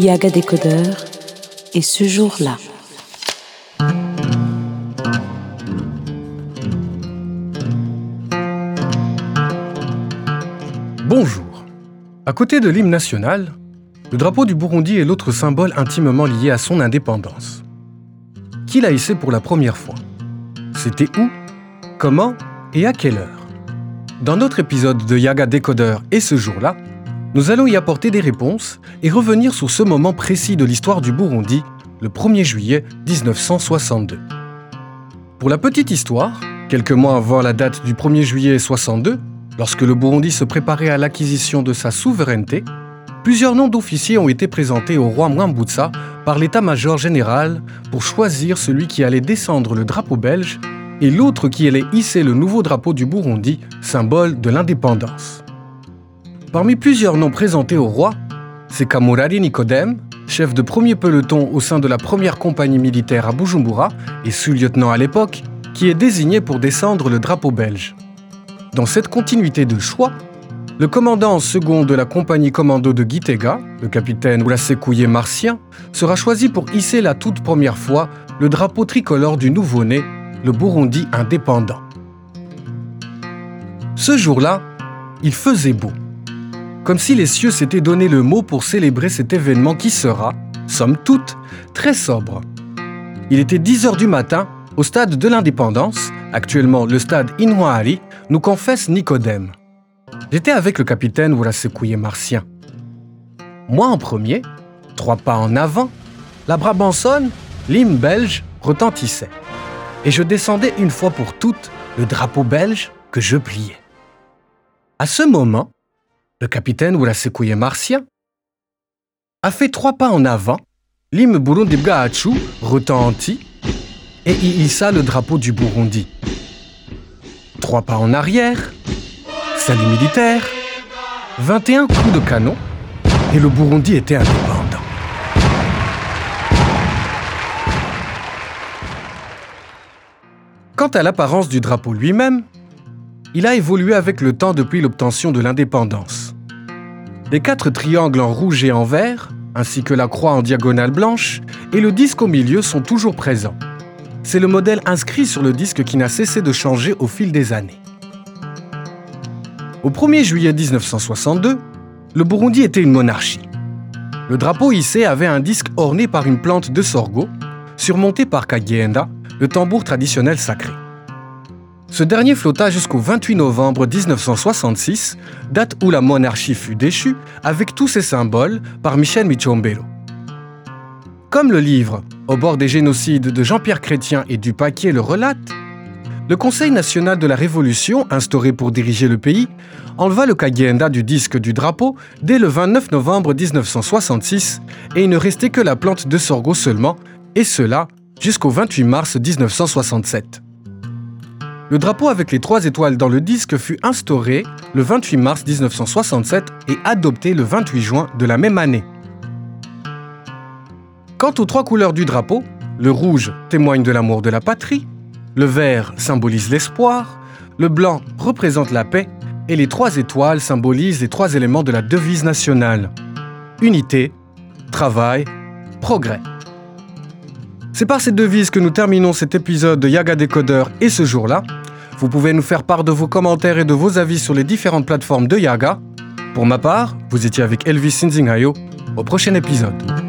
Yaga Décodeur et ce jour-là. Bonjour. À côté de l'hymne national, le drapeau du Burundi est l'autre symbole intimement lié à son indépendance. Qui l'a hissé pour la première fois? C'était où? Comment? Et à quelle heure? Dans notre épisode de Yaga Décodeur et ce jour-là, nous allons y apporter des réponses et revenir sur ce moment précis de l'histoire du Burundi, le 1er juillet 1962. Pour la petite histoire, quelques mois avant la date du 1er juillet 62, lorsque le Burundi se préparait à l'acquisition de sa souveraineté, plusieurs noms d'officiers ont été présentés au roi Mwambutsa par l'état-major général pour choisir celui qui allait descendre le drapeau belge et l'autre qui allait hisser le nouveau drapeau du Burundi, symbole de l'indépendance. Parmi plusieurs noms présentés au roi, c'est Kamurari Nikodem, chef de premier peloton au sein de la première compagnie militaire à Bujumbura et sous-lieutenant à l'époque, qui est désigné pour descendre le drapeau belge. Dans cette continuité de choix, le commandant second de la compagnie commando de Gitega, le capitaine Oulasekouye Martien, sera choisi pour hisser la toute première fois le drapeau tricolore du nouveau-né, le Burundi indépendant. Ce jour-là, il faisait beau comme si les cieux s'étaient donné le mot pour célébrer cet événement qui sera, somme toute, très sobre. Il était 10 heures du matin, au stade de l'indépendance, actuellement le stade Inouari, nous confesse Nicodème. J'étais avec le capitaine Ourasekouye Martien. Moi en premier, trois pas en avant, la Brabançonne, l'hymne belge, retentissait. Et je descendais une fois pour toutes le drapeau belge que je pliais. À ce moment, le capitaine Oulasekouye Martien, a fait trois pas en avant, l'hymne Burundi retentit et y hissa le drapeau du Burundi. Trois pas en arrière, salut militaire, 21 coups de canon et le Burundi était indépendant. Quant à l'apparence du drapeau lui-même, il a évolué avec le temps depuis l'obtention de l'indépendance. Les quatre triangles en rouge et en vert, ainsi que la croix en diagonale blanche, et le disque au milieu sont toujours présents. C'est le modèle inscrit sur le disque qui n'a cessé de changer au fil des années. Au 1er juillet 1962, le Burundi était une monarchie. Le drapeau hissé avait un disque orné par une plante de sorgho, surmonté par Kagenda, le tambour traditionnel sacré. Ce dernier flotta jusqu'au 28 novembre 1966, date où la monarchie fut déchue, avec tous ses symboles, par Michel Michombelo. Comme le livre Au bord des génocides de Jean-Pierre Chrétien et du Paquier le relate, le Conseil national de la Révolution, instauré pour diriger le pays, enleva le Kagenda du disque du drapeau dès le 29 novembre 1966 et il ne restait que la plante de sorgho seulement, et cela jusqu'au 28 mars 1967. Le drapeau avec les trois étoiles dans le disque fut instauré le 28 mars 1967 et adopté le 28 juin de la même année. Quant aux trois couleurs du drapeau, le rouge témoigne de l'amour de la patrie, le vert symbolise l'espoir, le blanc représente la paix et les trois étoiles symbolisent les trois éléments de la devise nationale. Unité, travail, progrès. C'est par cette devise que nous terminons cet épisode de Yaga Décodeur et ce jour-là. Vous pouvez nous faire part de vos commentaires et de vos avis sur les différentes plateformes de Yaga. Pour ma part, vous étiez avec Elvis Sinzingayo. Au prochain épisode.